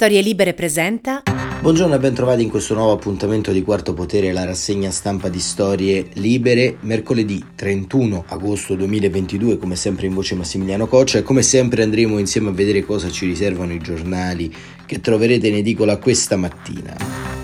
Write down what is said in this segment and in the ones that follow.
Storie Libere presenta. Buongiorno e bentrovati in questo nuovo appuntamento di Quarto Potere, la rassegna stampa di Storie Libere, mercoledì 31 agosto 2022, come sempre in voce Massimiliano Coccia e come sempre andremo insieme a vedere cosa ci riservano i giornali che troverete in edicola questa mattina.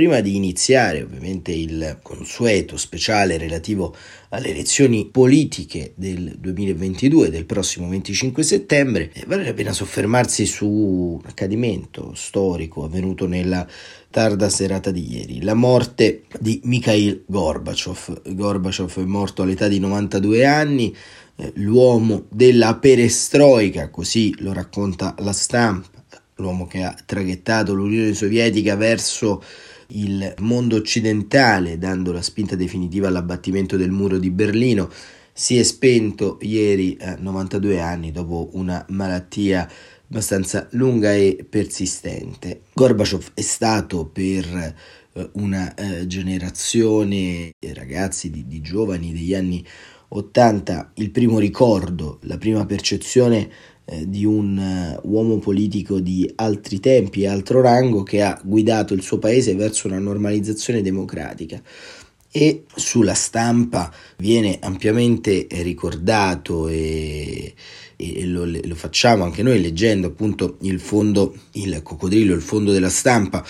Prima di iniziare ovviamente il consueto speciale relativo alle elezioni politiche del 2022, del prossimo 25 settembre, eh, vale la pena soffermarsi su un accadimento storico avvenuto nella tarda serata di ieri, la morte di Mikhail Gorbachev. Gorbachev è morto all'età di 92 anni, eh, l'uomo della perestroica, così lo racconta la stampa, l'uomo che ha traghettato l'Unione Sovietica verso il mondo occidentale, dando la spinta definitiva all'abbattimento del muro di Berlino, si è spento ieri a 92 anni dopo una malattia abbastanza lunga e persistente. Gorbaciov è stato per eh, una eh, generazione di ragazzi, di, di giovani degli anni 80 il primo ricordo, la prima percezione eh, di un uh, uomo politico di altri tempi e altro rango che ha guidato il suo paese verso una normalizzazione democratica. E sulla stampa viene ampiamente ricordato e, e lo, lo, facciamo anche noi leggendo appunto il fondo, il coccodrillo, il fondo della stampa,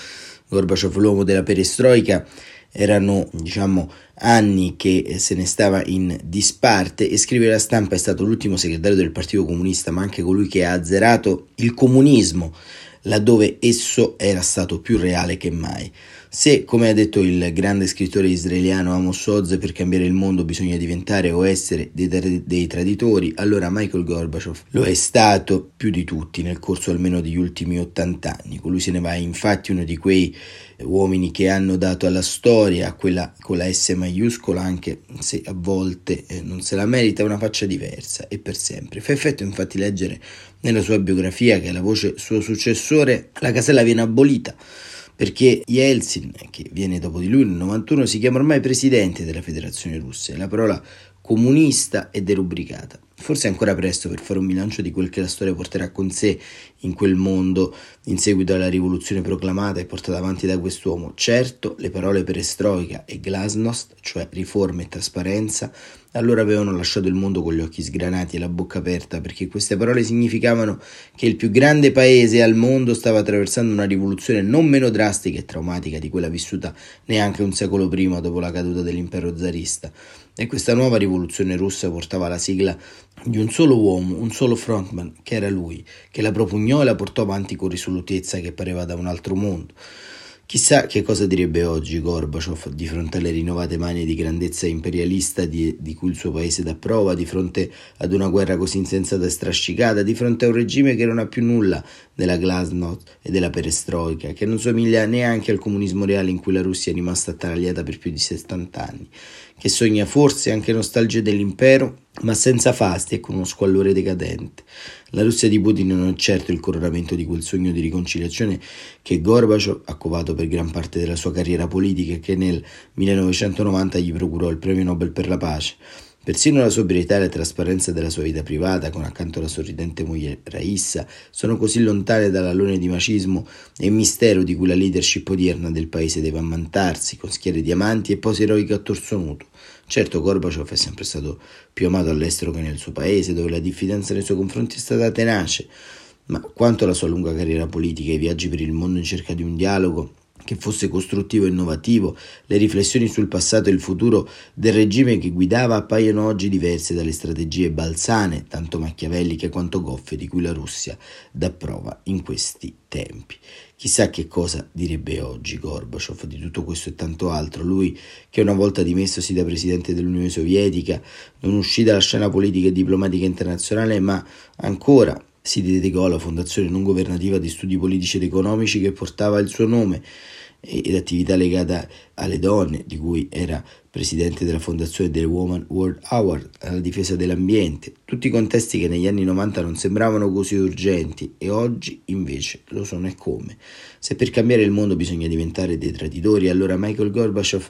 Gorbaciov l'uomo della perestroica erano diciamo anni che se ne stava in disparte e scrivere la stampa è stato l'ultimo segretario del Partito Comunista ma anche colui che ha azzerato il comunismo laddove esso era stato più reale che mai. Se, come ha detto il grande scrittore israeliano Amos Oz, per cambiare il mondo bisogna diventare o essere dei, dei traditori, allora Michael Gorbachev lo è stato più di tutti nel corso almeno degli ultimi 80 anni. Con lui se ne va infatti uno di quei uomini che hanno dato alla storia, quella con la S maiuscola, anche se a volte eh, non se la merita, una faccia diversa e per sempre. Fa effetto infatti leggere nella sua biografia che la voce suo successore, la casella viene abolita perché Yeltsin, che viene dopo di lui nel 91, si chiama ormai presidente della Federazione Russa. La parola comunista è derubricata. Forse è ancora presto per fare un bilancio di quel che la storia porterà con sé in quel mondo in seguito alla rivoluzione proclamata e portata avanti da quest'uomo. Certo, le parole perestroica e glasnost, cioè riforma e trasparenza, allora avevano lasciato il mondo con gli occhi sgranati e la bocca aperta, perché queste parole significavano che il più grande paese al mondo stava attraversando una rivoluzione non meno drastica e traumatica di quella vissuta neanche un secolo prima dopo la caduta dell'impero zarista. E questa nuova rivoluzione russa portava la sigla di un solo uomo, un solo frontman, che era lui, che la propugnò e la portò avanti con risolutezza che pareva da un altro mondo. Chissà che cosa direbbe oggi Gorbaciov di fronte alle rinnovate manie di grandezza imperialista di, di, cui il suo paese dà prova, di fronte ad una guerra così insensata e strascicata, di fronte a un regime che non ha più nulla della glasnost e della perestroica, che non somiglia neanche al comunismo reale in cui la Russia è rimasta attanagliata per più di 70 anni, che sogna forse anche nostalgia dell'impero, ma senza fasti e con uno squallore decadente. La Russia di Putin non è certo il coronamento di quel sogno di riconciliazione che Gorbaciov ha covato per gran parte della sua carriera politica e che nel 1990 gli procurò il premio Nobel per la pace. Persino la sobrietà e la trasparenza della sua vita privata, con accanto la sorridente moglie Raissa, sono così lontane dall'alone di macismo e mistero di cui la leadership odierna del paese deve ammantarsi, con schiere diamanti e pose eroiche a torso nudo. Certo, Gorbaciov è sempre stato più amato all'estero che nel suo paese, dove la diffidenza nei suoi confronti è stata tenace, ma quanto alla sua lunga carriera politica e i viaggi per il mondo in cerca di un dialogo che fosse costruttivo e innovativo, le riflessioni sul passato e il futuro del regime che guidava appaiono oggi diverse dalle strategie balzane, tanto machiavelliche quanto goffe, di cui la Russia dà prova in questi tempi. Chissà che cosa direbbe oggi Gorbaciov di tutto questo e tanto altro, lui che una volta dimessosi da presidente dell'Unione Sovietica non uscì dalla scena politica e diplomatica internazionale, ma ancora si dedicò alla fondazione non governativa di studi politici ed economici che portava il suo nome ed attività legata alle donne, di cui era presidente della fondazione del Woman World Award, alla difesa dell'ambiente, tutti contesti che negli anni 90 non sembravano così urgenti e oggi invece lo sono e come. Se per cambiare il mondo bisogna diventare dei traditori, allora Michael Gorbachev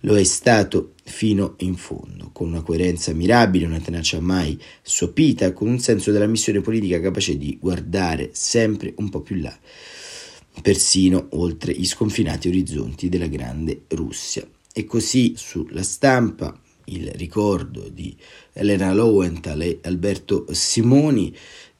lo è stato fino in fondo, con una coerenza mirabile, una tenacia mai sopita, con un senso della missione politica capace di guardare sempre un po' più là persino oltre i sconfinati orizzonti della grande Russia. E così sulla stampa il ricordo di Elena Lowenthal e Alberto Simoni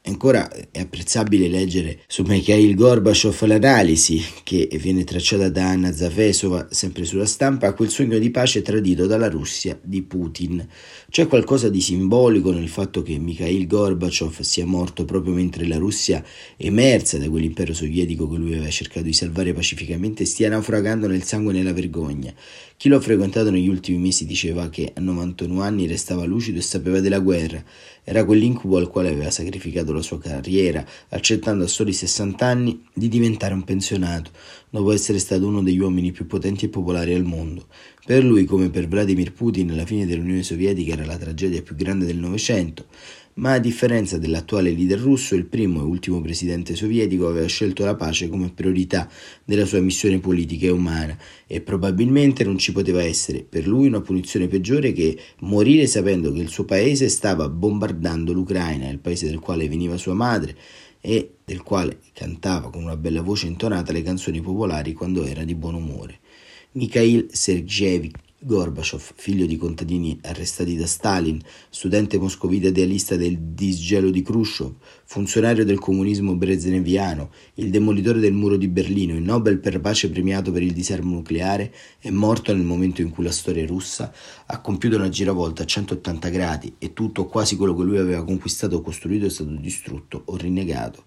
Ancora è apprezzabile leggere su Mikhail Gorbachev l'analisi che viene tracciata da Anna Zafesova, sempre sulla stampa, a quel sogno di pace tradito dalla Russia di Putin. C'è qualcosa di simbolico nel fatto che Mikhail Gorbachev sia morto proprio mentre la Russia, emersa da quell'impero sovietico che lui aveva cercato di salvare pacificamente, stia naufragando nel sangue e nella vergogna. Chi lo frequentato negli ultimi mesi diceva che a 91 anni restava lucido e sapeva della guerra. Era quell'incubo al quale aveva sacrificato la sua carriera, accettando a soli 60 anni di diventare un pensionato, dopo essere stato uno degli uomini più potenti e popolari al mondo. Per lui, come per Vladimir Putin, la fine dell'Unione Sovietica era la tragedia più grande del Novecento ma a differenza dell'attuale leader russo, il primo e ultimo presidente sovietico aveva scelto la pace come priorità della sua missione politica e umana e probabilmente non ci poteva essere per lui una punizione peggiore che morire sapendo che il suo paese stava bombardando l'Ucraina, il paese del quale veniva sua madre e del quale cantava con una bella voce intonata le canzoni popolari quando era di buon umore. Mikhail Sergeevich Gorbaciov, figlio di contadini arrestati da Stalin, studente moscovita idealista del disgelo di Khrushchev, funzionario del comunismo brezhneviano, il demolitore del muro di Berlino, il Nobel per pace premiato per il disarmo nucleare, è morto nel momento in cui la storia russa ha compiuto una giravolta a 180 gradi e tutto quasi quello che lui aveva conquistato o costruito è stato distrutto o rinnegato.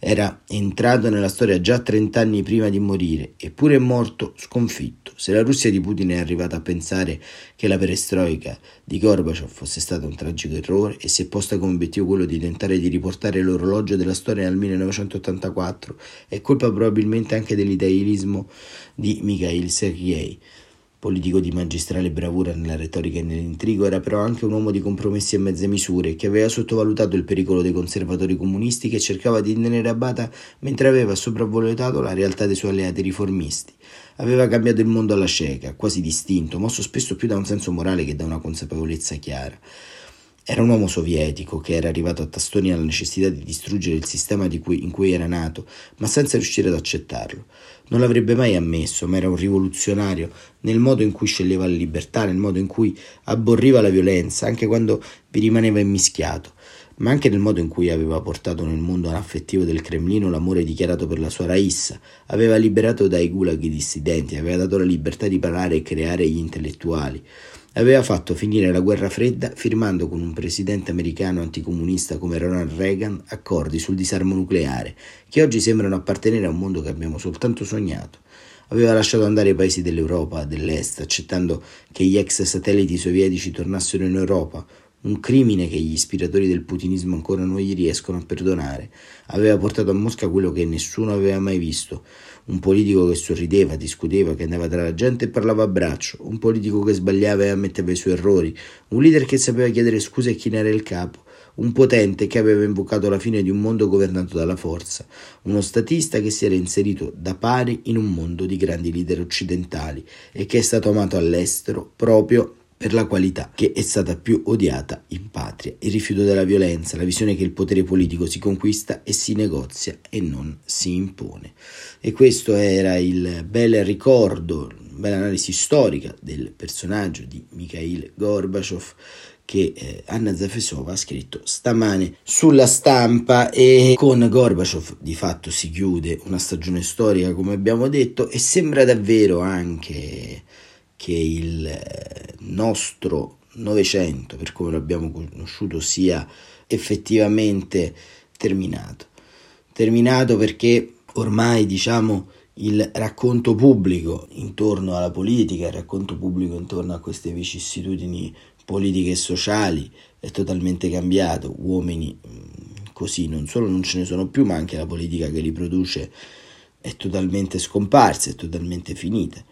Era entrato nella storia già trent'anni prima di morire, eppure è morto sconfitto. Se la Russia di Putin è arrivata pensare che la perestroica di Gorbaciov fosse stato un tragico errore e si è posta come obiettivo quello di tentare di riportare l'orologio della storia al 1984, è colpa probabilmente anche dell'idealismo di Mikhail Sergei Politico di magistrale bravura nella retorica e nell'intrigo, era però anche un uomo di compromessi e mezze misure, che aveva sottovalutato il pericolo dei conservatori comunisti che cercava di tenere a bada mentre aveva sopravvalutato la realtà dei suoi alleati riformisti. Aveva cambiato il mondo alla cieca, quasi distinto, mosso spesso più da un senso morale che da una consapevolezza chiara. Era un uomo sovietico che era arrivato a tastoni alla necessità di distruggere il sistema cui, in cui era nato, ma senza riuscire ad accettarlo. Non l'avrebbe mai ammesso, ma era un rivoluzionario nel modo in cui sceglieva la libertà, nel modo in cui abborriva la violenza, anche quando vi rimaneva immischiato, ma anche nel modo in cui aveva portato nel mondo anaffettivo del Cremlino l'amore dichiarato per la sua Raissa, aveva liberato dai gulag i dissidenti, aveva dato la libertà di parlare e creare gli intellettuali aveva fatto finire la guerra fredda firmando con un presidente americano anticomunista come Ronald Reagan accordi sul disarmo nucleare, che oggi sembrano appartenere a un mondo che abbiamo soltanto sognato. Aveva lasciato andare i paesi dell'Europa, dell'Est, accettando che gli ex satelliti sovietici tornassero in Europa, un crimine che gli ispiratori del putinismo ancora non gli riescono a perdonare. Aveva portato a Mosca quello che nessuno aveva mai visto, un politico che sorrideva, discuteva, che andava tra la gente e parlava a braccio, un politico che sbagliava e ammetteva i suoi errori, un leader che sapeva chiedere scuse a chi ne era il capo, un potente che aveva invocato la fine di un mondo governato dalla forza, uno statista che si era inserito da pari in un mondo di grandi leader occidentali e che è stato amato all'estero proprio per la qualità che è stata più odiata in patria, il rifiuto della violenza, la visione che il potere politico si conquista e si negozia e non si impone. E questo era il bel ricordo, bella analisi storica del personaggio di Mikhail Gorbachev che eh, Anna Zafesova ha scritto stamane sulla stampa e con Gorbachev di fatto si chiude una stagione storica come abbiamo detto e sembra davvero anche che il eh, nostro Novecento, per come lo abbiamo conosciuto, sia effettivamente terminato. Terminato perché ormai, diciamo, il racconto pubblico intorno alla politica, il racconto pubblico intorno a queste vicissitudini politiche e sociali è totalmente cambiato. Uomini mm, così non solo non ce ne sono più, ma anche la politica che li produce è totalmente scomparsa, è totalmente finita.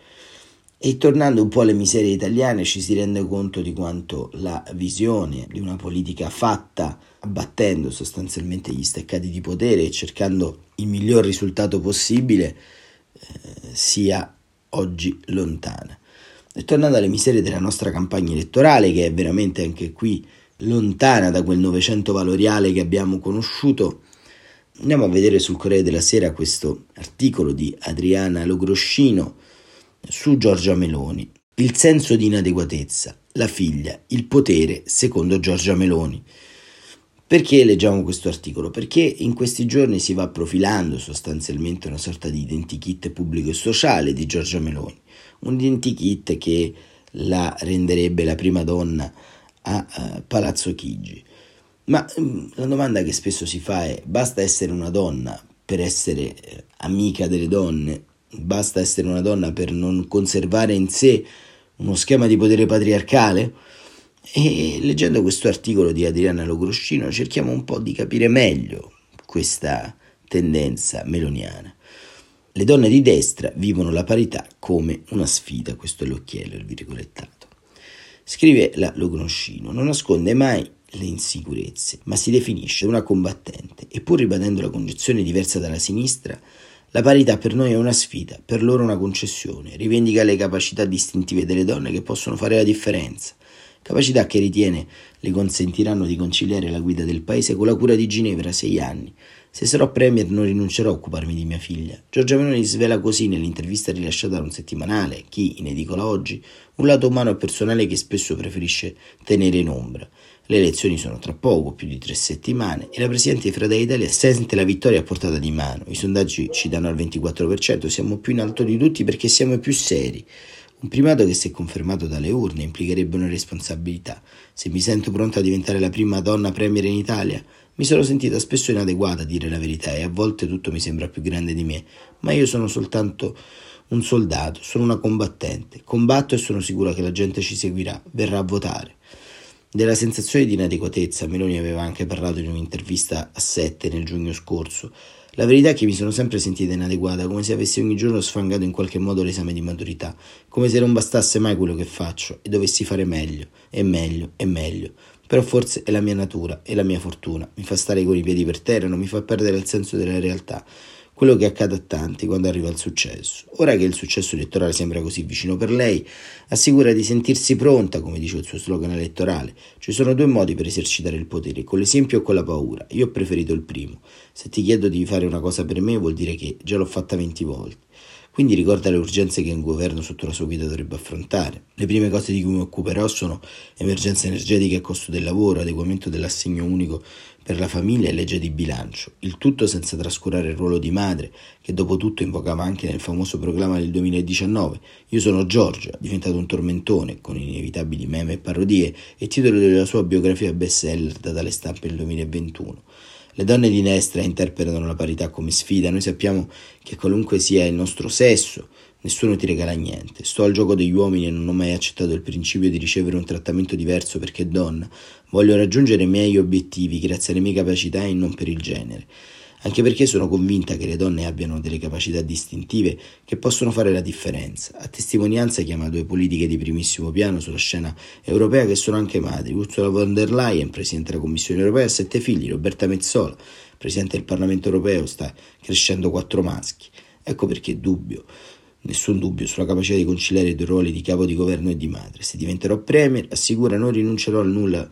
E tornando un po' alle miserie italiane ci si rende conto di quanto la visione di una politica fatta abbattendo sostanzialmente gli steccati di potere e cercando il miglior risultato possibile eh, sia oggi lontana. E tornando alle miserie della nostra campagna elettorale, che è veramente anche qui lontana da quel Novecento valoriale che abbiamo conosciuto, andiamo a vedere sul Corriere della Sera questo articolo di Adriana Logroscino su Giorgia Meloni. Il senso di inadeguatezza, la figlia, il potere secondo Giorgia Meloni. Perché leggiamo questo articolo? Perché in questi giorni si va profilando sostanzialmente una sorta di identikit pubblico e sociale di Giorgia Meloni, un identikit che la renderebbe la prima donna a uh, Palazzo Chigi. Ma um, la domanda che spesso si fa è: basta essere una donna per essere eh, amica delle donne? Basta essere una donna per non conservare in sé uno schema di potere patriarcale? E leggendo questo articolo di Adriana Logroscino cerchiamo un po' di capire meglio questa tendenza meloniana. Le donne di destra vivono la parità come una sfida, questo è l'occhiello, il virgolettato. Scrive la Logroscino, non nasconde mai le insicurezze, ma si definisce una combattente e pur ribadendo la concezione diversa dalla sinistra, la parità per noi è una sfida, per loro una concessione, rivendica le capacità distintive delle donne che possono fare la differenza capacità che ritiene le consentiranno di conciliare la guida del paese con la cura di Ginevra a sei anni. Se sarò premier non rinuncerò a occuparmi di mia figlia. Giorgia Meloni svela così nell'intervista rilasciata da un settimanale, chi in edicola oggi, un lato umano e personale che spesso preferisce tenere in ombra. Le elezioni sono tra poco, più di tre settimane, e la Presidente di Fratelli Italia sente la vittoria a portata di mano. I sondaggi ci danno al 24%, siamo più in alto di tutti perché siamo più seri. Un primato che se confermato dalle urne implicherebbe una responsabilità. Se mi sento pronta a diventare la prima donna premier in Italia, mi sono sentita spesso inadeguata a dire la verità e a volte tutto mi sembra più grande di me, ma io sono soltanto un soldato, sono una combattente, combatto e sono sicura che la gente ci seguirà, verrà a votare. Della sensazione di inadeguatezza Meloni aveva anche parlato in un'intervista a Sette nel giugno scorso, la verità è che mi sono sempre sentita inadeguata, come se avessi ogni giorno sfangato in qualche modo l'esame di maturità, come se non bastasse mai quello che faccio e dovessi fare meglio, e meglio, e meglio. Però forse è la mia natura, è la mia fortuna, mi fa stare con i piedi per terra, non mi fa perdere il senso della realtà quello che accade a tanti quando arriva il successo. Ora che il successo elettorale sembra così vicino per lei, assicura di sentirsi pronta, come dice il suo slogan elettorale. Ci sono due modi per esercitare il potere, con l'esempio o con la paura. Io ho preferito il primo. Se ti chiedo di fare una cosa per me vuol dire che già l'ho fatta 20 volte. Quindi ricorda le urgenze che un governo sotto la sua guida dovrebbe affrontare. Le prime cose di cui mi occuperò sono emergenza energetica e costo del lavoro, adeguamento dell'assegno unico per la famiglia e legge di bilancio, il tutto senza trascurare il ruolo di madre, che dopo tutto invocava anche nel famoso proclama del 2019. Io sono Giorgia, diventato un tormentone, con inevitabili meme e parodie, e titolo della sua biografia bestseller data alle stampe nel 2021. Le donne di destra interpretano la parità come sfida, noi sappiamo che qualunque sia il nostro sesso, Nessuno ti regala niente. Sto al gioco degli uomini e non ho mai accettato il principio di ricevere un trattamento diverso perché donna. Voglio raggiungere i miei obiettivi grazie alle mie capacità e non per il genere. Anche perché sono convinta che le donne abbiano delle capacità distintive che possono fare la differenza. A testimonianza chiama due politiche di primissimo piano sulla scena europea che sono anche madri. Ursula von der Leyen, Presidente della Commissione europea, ha sette figli. Roberta Mezzola, Presidente del Parlamento europeo, sta crescendo quattro maschi. Ecco perché dubbio nessun dubbio sulla capacità di conciliare i due ruoli di capo di governo e di madre. Se diventerò premier, assicura non rinuncerò a nulla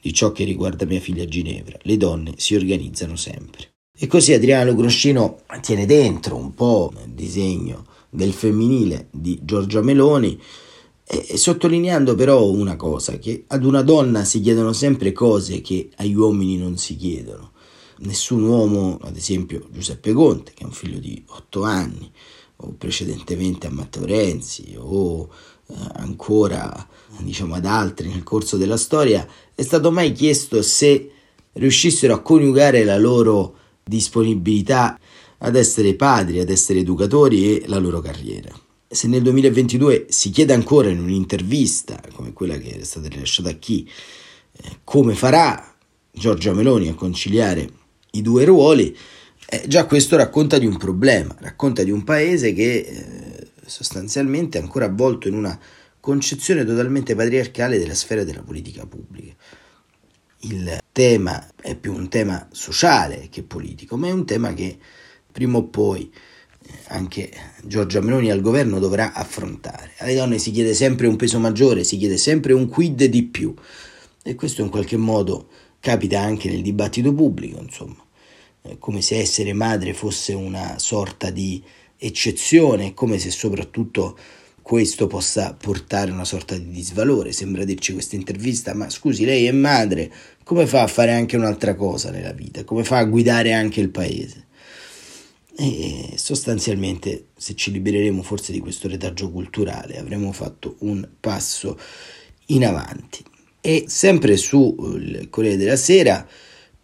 di ciò che riguarda mia figlia Ginevra. Le donne si organizzano sempre. E così Adriano Groscino tiene dentro un po' il disegno del femminile di Giorgia Meloni, e sottolineando però una cosa, che ad una donna si chiedono sempre cose che agli uomini non si chiedono. Nessun uomo, ad esempio Giuseppe Conte, che è un figlio di otto anni, o precedentemente a Matteo Renzi o eh, ancora diciamo ad altri nel corso della storia, è stato mai chiesto se riuscissero a coniugare la loro disponibilità ad essere padri, ad essere educatori e la loro carriera. Se nel 2022 si chiede ancora in un'intervista, come quella che è stata rilasciata a chi, eh, come farà Giorgia Meloni a conciliare i due ruoli, Eh, già questo racconta di un problema, racconta di un paese che eh, sostanzialmente è ancora avvolto in una concezione totalmente patriarcale della sfera della politica pubblica. Il tema è più un tema sociale che politico, ma è un tema che prima o poi eh, anche Giorgia Meloni al governo dovrà affrontare. Alle donne si chiede sempre un peso maggiore, si chiede sempre un quid di più e questo in qualche modo capita anche nel dibattito pubblico, insomma, come se essere madre fosse una sorta di eccezione, come se soprattutto questo possa portare a una sorta di disvalore. Sembra dirci questa intervista, ma scusi, lei è madre, come fa a fare anche un'altra cosa nella vita? Come fa a guidare anche il paese? E sostanzialmente, se ci libereremo forse di questo retaggio culturale, avremo fatto un passo in avanti. E sempre sul Corriere della Sera,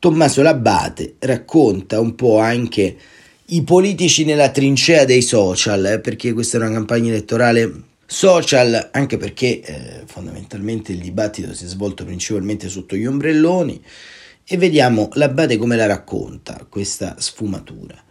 Tommaso Labate racconta un po' anche i politici nella trincea dei social, eh, perché questa è una campagna elettorale social, anche perché eh, fondamentalmente il dibattito si è svolto principalmente sotto gli ombrelloni e vediamo l'Abate come la racconta questa sfumatura.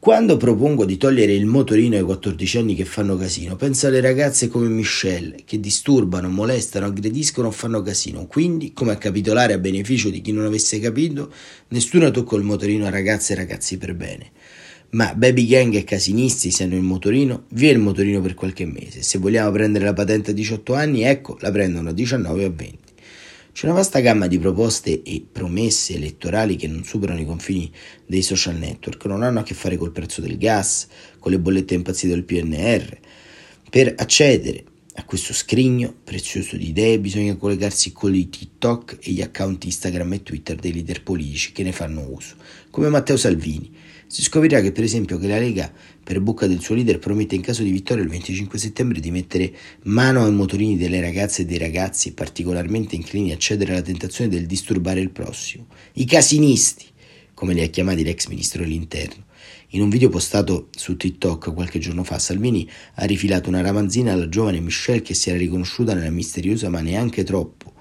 Quando propongo di togliere il motorino ai 14 anni che fanno casino, penso alle ragazze come Michelle che disturbano, molestano, aggrediscono o fanno casino. Quindi, come a capitolare a beneficio di chi non avesse capito, nessuno tocca il motorino a ragazze e ragazzi per bene. Ma baby gang e casinisti, se hanno il motorino, via il motorino per qualche mese. Se vogliamo prendere la patente a 18 anni, ecco, la prendono a 19 o a 20. C'è una vasta gamma di proposte e promesse elettorali che non superano i confini dei social network, non hanno a che fare col prezzo del gas, con le bollette impazzite del PNR. Per accedere a questo scrigno prezioso di idee bisogna collegarsi con i TikTok e gli account Instagram e Twitter dei leader politici che ne fanno uso, come Matteo Salvini, si scoprirà che per esempio che la Lega per bocca del suo leader promette in caso di vittoria il 25 settembre di mettere mano ai motorini delle ragazze e dei ragazzi particolarmente inclini a cedere alla tentazione del disturbare il prossimo. I casinisti, come li ha chiamati l'ex ministro dell'interno. In un video postato su TikTok qualche giorno fa, Salvini ha rifilato una ramanzina alla giovane Michelle che si era riconosciuta nella misteriosa ma neanche troppo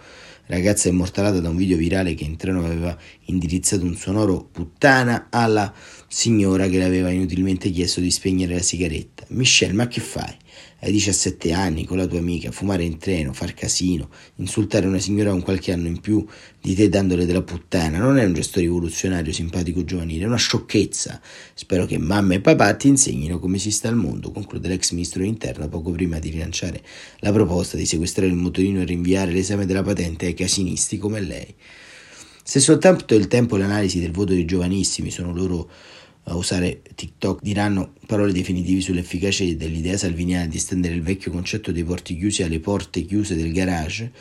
ragazza immortalata da un video virale che in treno aveva indirizzato un sonoro puttana alla signora che le aveva inutilmente chiesto di spegnere la sigaretta. Michelle, ma che fai? Hai 17 anni con la tua amica, fumare in treno, far casino, insultare una signora con qualche anno in più di te dandole della puttana. Non è un gesto rivoluzionario, simpatico, giovanile, è una sciocchezza. Spero che mamma e papà ti insegnino come si sta al mondo, conclude l'ex ministro dell'interno poco prima di rilanciare la proposta di sequestrare il motorino e rinviare l'esame della patente ai casinisti come lei. Se soltanto il tempo e l'analisi del voto dei giovanissimi sono loro a usare TikTok diranno parole definitive sull'efficacia dell'idea salviniana di estendere il vecchio concetto dei porti chiusi alle porte chiuse del garage,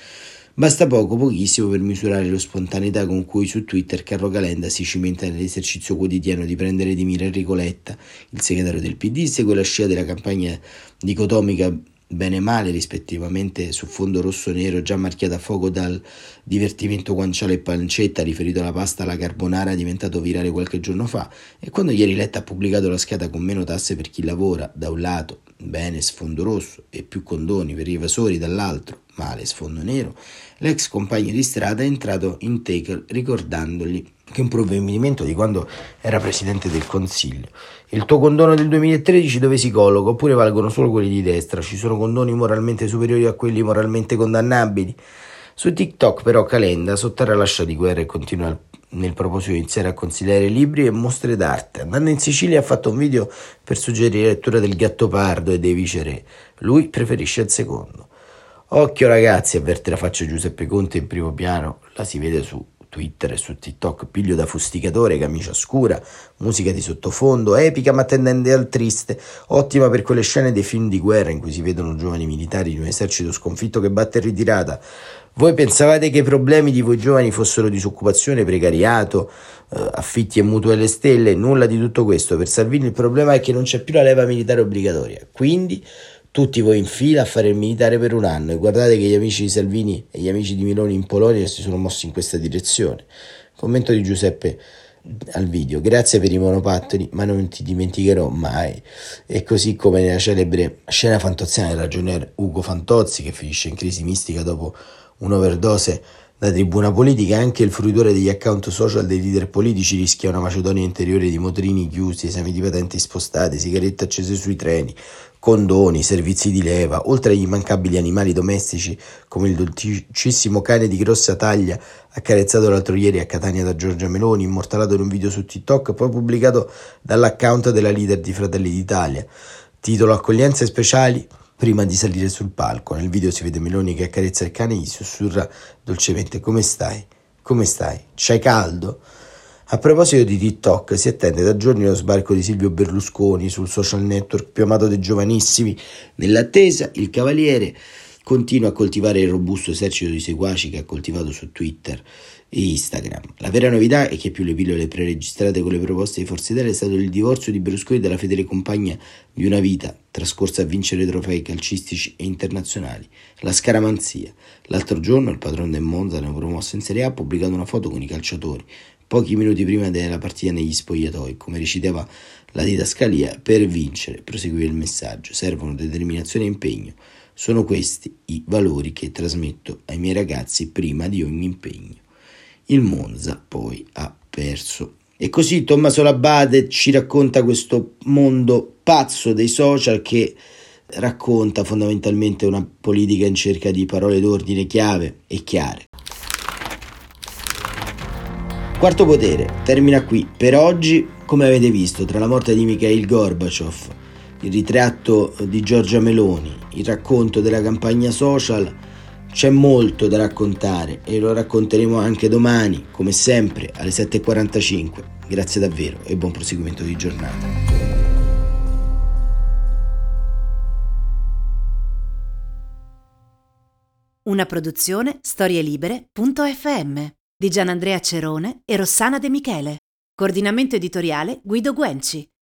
basta poco, pochissimo per misurare la spontaneità con cui su Twitter Carlo Calenda si cimenta nell'esercizio quotidiano di prendere di mira Enrico Letta, il segretario del PD, segue la scia della campagna dicotomica bene male rispettivamente su fondo rosso-nero già marchiata a fuoco dal divertimento guanciale e pancetta riferito alla pasta alla carbonara diventato virale qualche giorno fa e quando ieri Letta ha pubblicato la scheda con meno tasse per chi lavora da un lato, bene sfondo rosso e più condoni per i evasori dall'altro, male sfondo nero, l'ex compagno di strada è entrato in take ricordandogli che un provvedimento di quando era presidente del Consiglio. Il tuo condono del 2013 dove si colloca oppure valgono solo quelli di destra? Ci sono condoni moralmente superiori a quelli moralmente condannabili? Su TikTok però Calenda sotterra l'ascia di guerra e continua nel proposito di iniziare a consigliare libri e mostre d'arte. Andando in Sicilia ha fatto un video per suggerire la lettura del Gattopardo e dei Viceré. Lui preferisce il secondo. Occhio ragazzi, avverte la faccia Giuseppe Conte in primo piano, la si vede su Twitter e su TikTok, piglio da fusticatore, camicia scura, musica di sottofondo, epica ma tendente al triste, ottima per quelle scene dei film di guerra in cui si vedono giovani militari di un esercito sconfitto che batte in ritirata. Voi pensavate che i problemi di voi giovani fossero disoccupazione, precariato, eh, affitti e mutui alle stelle? Nulla di tutto questo. Per Salvini il problema è che non c'è più la leva militare obbligatoria. Quindi tutti voi in fila a fare il militare per un anno e guardate che gli amici di Salvini e gli amici di Miloni in Polonia si sono mossi in questa direzione. Commento di Giuseppe al video. Grazie per i monopattini, ma non ti dimenticherò mai. E così come nella celebre scena fantoziana del ragionier Ugo Fantozzi che finisce in crisi mistica dopo un'overdose Da tribuna politica anche il fruitore degli account social dei leader politici rischia una macedonia interiore di motrini chiusi, esami di patenti spostati, sigarette accese sui treni, condoni, servizi di leva, oltre agli immancabili animali domestici come il dolcissimo cane di grossa taglia accarezzato l'altro ieri a Catania da Giorgia Meloni, immortalato in un video su TikTok poi pubblicato dall'account della leader di Fratelli d'Italia. Titolo Accoglienze speciali prima di salire sul palco. Nel video si vede Meloni che accarezza il cane e gli sussurra dolcemente come stai? Come stai? C'hai caldo? A proposito di TikTok, si attende da giorni lo sbarco di Silvio Berlusconi sul social network più amato dei giovanissimi. Nell'attesa, il cavaliere continua a coltivare il robusto esercito di seguaci che ha coltivato su Twitter e Instagram. La vera novità è che più le pillole preregistrate con le proposte di Forza Italia è stato il divorzio di Berlusconi dalla fedele compagna di una vita trascorsa a vincere trofei calcistici e internazionali, la scaramanzia. L'altro giorno il padrone del Monza, neopromosso in Serie A, ha pubblicato una foto con i calciatori, pochi minuti prima della partita negli spogliatoi, come recitava la didascalia, per vincere, proseguiva il messaggio, servono determinazione e impegno. Sono questi i valori che trasmetto ai miei ragazzi prima di ogni impegno. Il Monza poi ha perso. E così Tommaso Labate ci racconta questo mondo pazzo dei social che racconta fondamentalmente una politica in cerca di parole d'ordine chiave e chiare. Quarto potere, termina qui. Per oggi, come avete visto, tra la morte di Mikhail Gorbaciov, il ritratto di Giorgia Meloni, il racconto della campagna social, c'è molto da raccontare e lo racconteremo anche domani, come sempre, alle 7.45. Grazie davvero e buon proseguimento di giornata. Una produzione storielibere.fm di Gianandrea Cerone e Rossana De Michele. Coordinamento editoriale Guido Guenci.